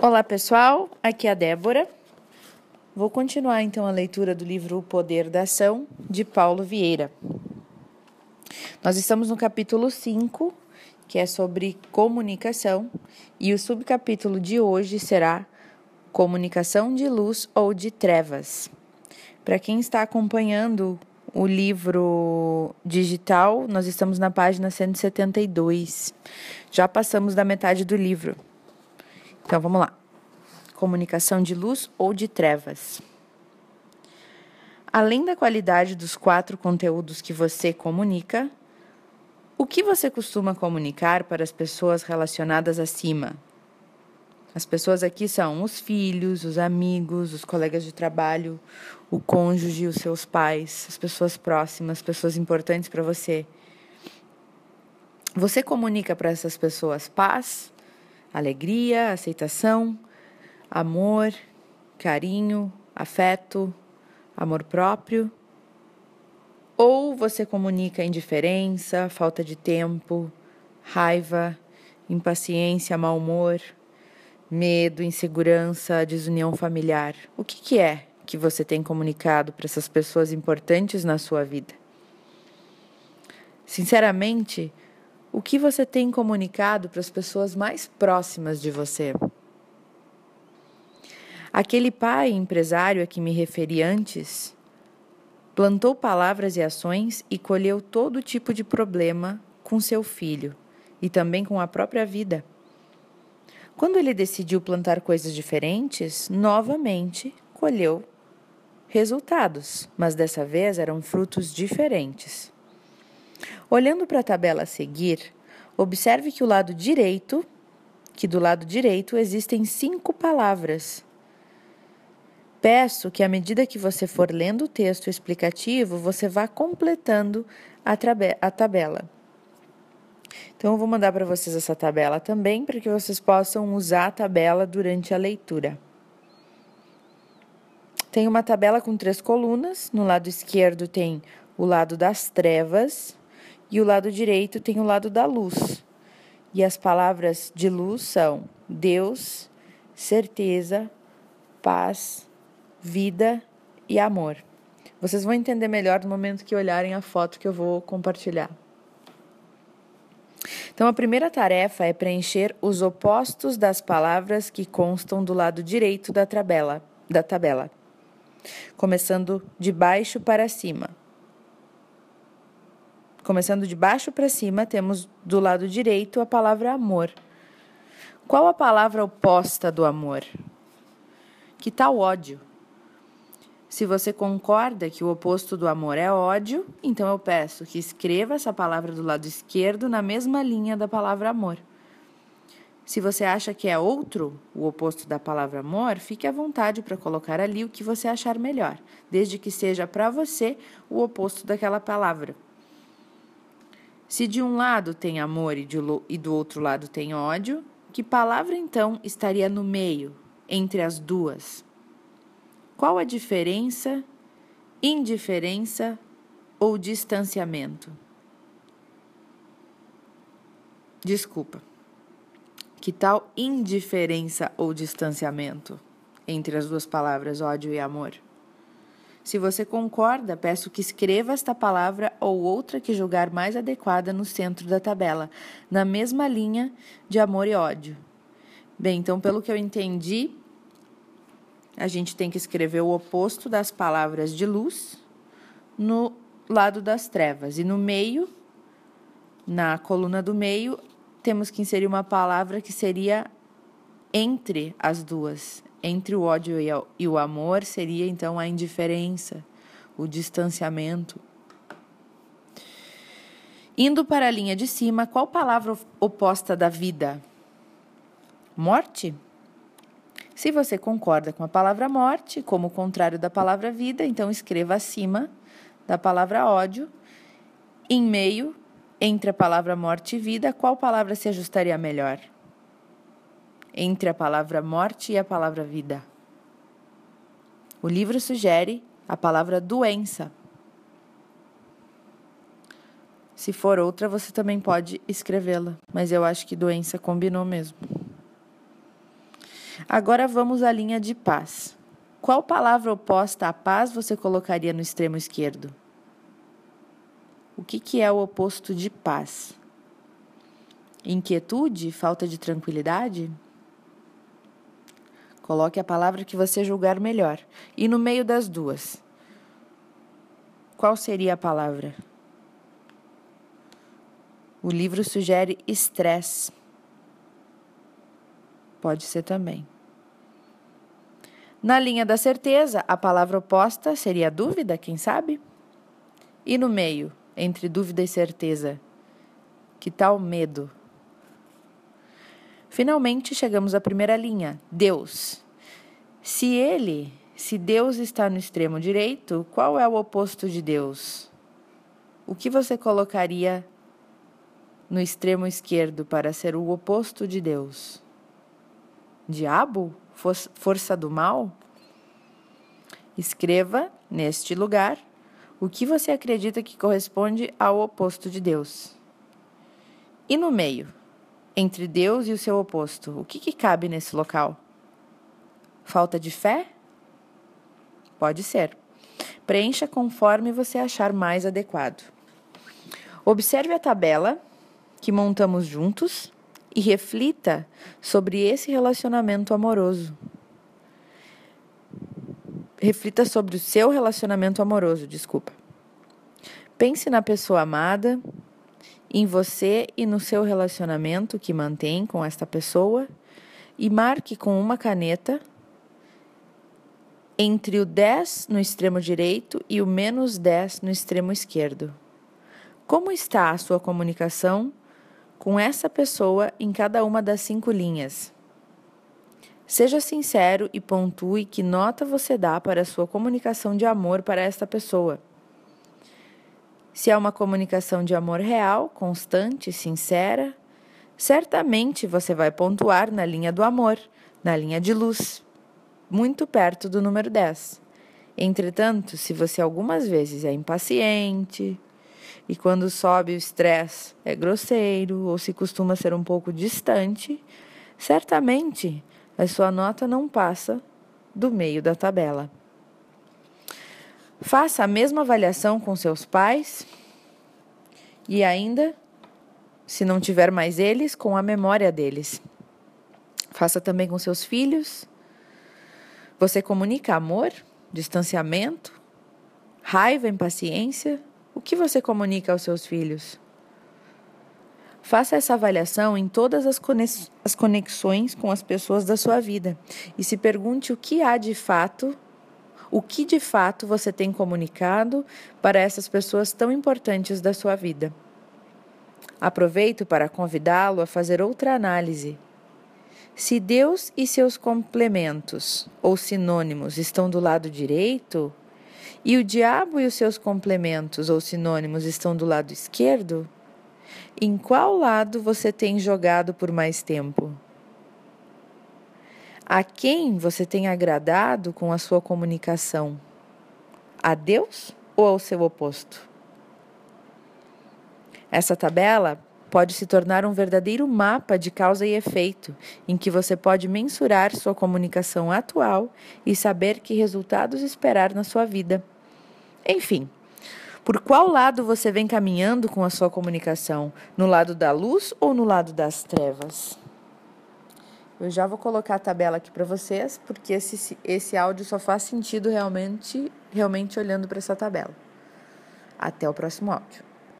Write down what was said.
Olá pessoal, aqui é a Débora. Vou continuar então a leitura do livro O Poder da Ação, de Paulo Vieira. Nós estamos no capítulo 5, que é sobre comunicação, e o subcapítulo de hoje será Comunicação de Luz ou de Trevas. Para quem está acompanhando o livro digital, nós estamos na página 172. Já passamos da metade do livro. Então vamos lá. Comunicação de luz ou de trevas. Além da qualidade dos quatro conteúdos que você comunica, o que você costuma comunicar para as pessoas relacionadas acima? As pessoas aqui são os filhos, os amigos, os colegas de trabalho, o cônjuge, os seus pais, as pessoas próximas, pessoas importantes para você. Você comunica para essas pessoas paz, alegria, aceitação, amor, carinho, afeto, amor próprio? Ou você comunica indiferença, falta de tempo, raiva, impaciência, mau humor, medo, insegurança, desunião familiar? O que, que é que você tem comunicado para essas pessoas importantes na sua vida? Sinceramente, o que você tem comunicado para as pessoas mais próximas de você? Aquele pai empresário a que me referi antes plantou palavras e ações e colheu todo tipo de problema com seu filho e também com a própria vida. Quando ele decidiu plantar coisas diferentes, novamente colheu resultados, mas dessa vez eram frutos diferentes. Olhando para a tabela a seguir, observe que o lado direito, que do lado direito existem cinco palavras. Peço que à medida que você for lendo o texto explicativo, você vá completando a, a tabela. Então, eu vou mandar para vocês essa tabela também, para que vocês possam usar a tabela durante a leitura. Tem uma tabela com três colunas. No lado esquerdo tem o lado das trevas, e o lado direito tem o lado da luz. E as palavras de luz são Deus, certeza, paz, vida e amor. Vocês vão entender melhor no momento que olharem a foto que eu vou compartilhar. Então, a primeira tarefa é preencher os opostos das palavras que constam do lado direito da tabela, da tabela, começando de baixo para cima. Começando de baixo para cima, temos do lado direito a palavra amor. Qual a palavra oposta do amor? Que tal ódio? Se você concorda que o oposto do amor é ódio, então eu peço que escreva essa palavra do lado esquerdo na mesma linha da palavra amor. Se você acha que é outro, o oposto da palavra amor, fique à vontade para colocar ali o que você achar melhor, desde que seja para você o oposto daquela palavra. Se de um lado tem amor e, de, e do outro lado tem ódio, que palavra então estaria no meio, entre as duas? Qual a diferença, indiferença ou distanciamento? Desculpa. Que tal indiferença ou distanciamento entre as duas palavras ódio e amor? Se você concorda, peço que escreva esta palavra ou outra que julgar mais adequada no centro da tabela, na mesma linha de amor e ódio. Bem, então, pelo que eu entendi, a gente tem que escrever o oposto das palavras de luz no lado das trevas. E no meio, na coluna do meio, temos que inserir uma palavra que seria entre as duas, entre o ódio e o amor seria então a indiferença, o distanciamento. Indo para a linha de cima, qual palavra oposta da vida? Morte? Se você concorda com a palavra morte, como o contrário da palavra vida, então escreva acima da palavra ódio, em meio, entre a palavra morte e vida, qual palavra se ajustaria melhor? Entre a palavra morte e a palavra vida. O livro sugere a palavra doença. Se for outra, você também pode escrevê-la, mas eu acho que doença combinou mesmo. Agora vamos à linha de paz. Qual palavra oposta à paz você colocaria no extremo esquerdo? O que, que é o oposto de paz? Inquietude? Falta de tranquilidade? Coloque a palavra que você julgar melhor. E no meio das duas, qual seria a palavra? O livro sugere estresse. Pode ser também. Na linha da certeza, a palavra oposta seria dúvida, quem sabe? E no meio, entre dúvida e certeza, que tal medo? Finalmente chegamos à primeira linha: Deus. Se ele, se Deus está no extremo direito, qual é o oposto de Deus? O que você colocaria no extremo esquerdo para ser o oposto de Deus? Diabo? Força do mal? Escreva neste lugar o que você acredita que corresponde ao oposto de Deus. E no meio? Entre Deus e o seu oposto, o que, que cabe nesse local? Falta de fé? Pode ser. Preencha conforme você achar mais adequado. Observe a tabela que montamos juntos e reflita sobre esse relacionamento amoroso. Reflita sobre o seu relacionamento amoroso, desculpa. Pense na pessoa amada, em você e no seu relacionamento que mantém com esta pessoa e marque com uma caneta entre o 10 no extremo direito e o menos 10 no extremo esquerdo. Como está a sua comunicação com essa pessoa em cada uma das cinco linhas? Seja sincero e pontue que nota você dá para a sua comunicação de amor para esta pessoa. Se é uma comunicação de amor real, constante, sincera, certamente você vai pontuar na linha do amor, na linha de luz, muito perto do número 10. Entretanto, se você algumas vezes é impaciente e quando sobe o estresse é grosseiro ou se costuma ser um pouco distante, certamente a sua nota não passa do meio da tabela. Faça a mesma avaliação com seus pais e ainda, se não tiver mais eles, com a memória deles. Faça também com seus filhos. Você comunica amor, distanciamento, raiva, impaciência? O que você comunica aos seus filhos? Faça essa avaliação em todas as conexões com as pessoas da sua vida e se pergunte o que há de fato o que de fato você tem comunicado para essas pessoas tão importantes da sua vida. Aproveito para convidá-lo a fazer outra análise. Se Deus e seus complementos ou sinônimos estão do lado direito, e o diabo e os seus complementos ou sinônimos estão do lado esquerdo, em qual lado você tem jogado por mais tempo? A quem você tem agradado com a sua comunicação? A Deus ou ao seu oposto? Essa tabela pode se tornar um verdadeiro mapa de causa e efeito, em que você pode mensurar sua comunicação atual e saber que resultados esperar na sua vida. Enfim, por qual lado você vem caminhando com a sua comunicação? No lado da luz ou no lado das trevas? Eu já vou colocar a tabela aqui para vocês, porque esse, esse áudio só faz sentido realmente, realmente olhando para essa tabela. Até o próximo áudio.